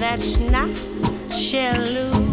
That's not shall lose.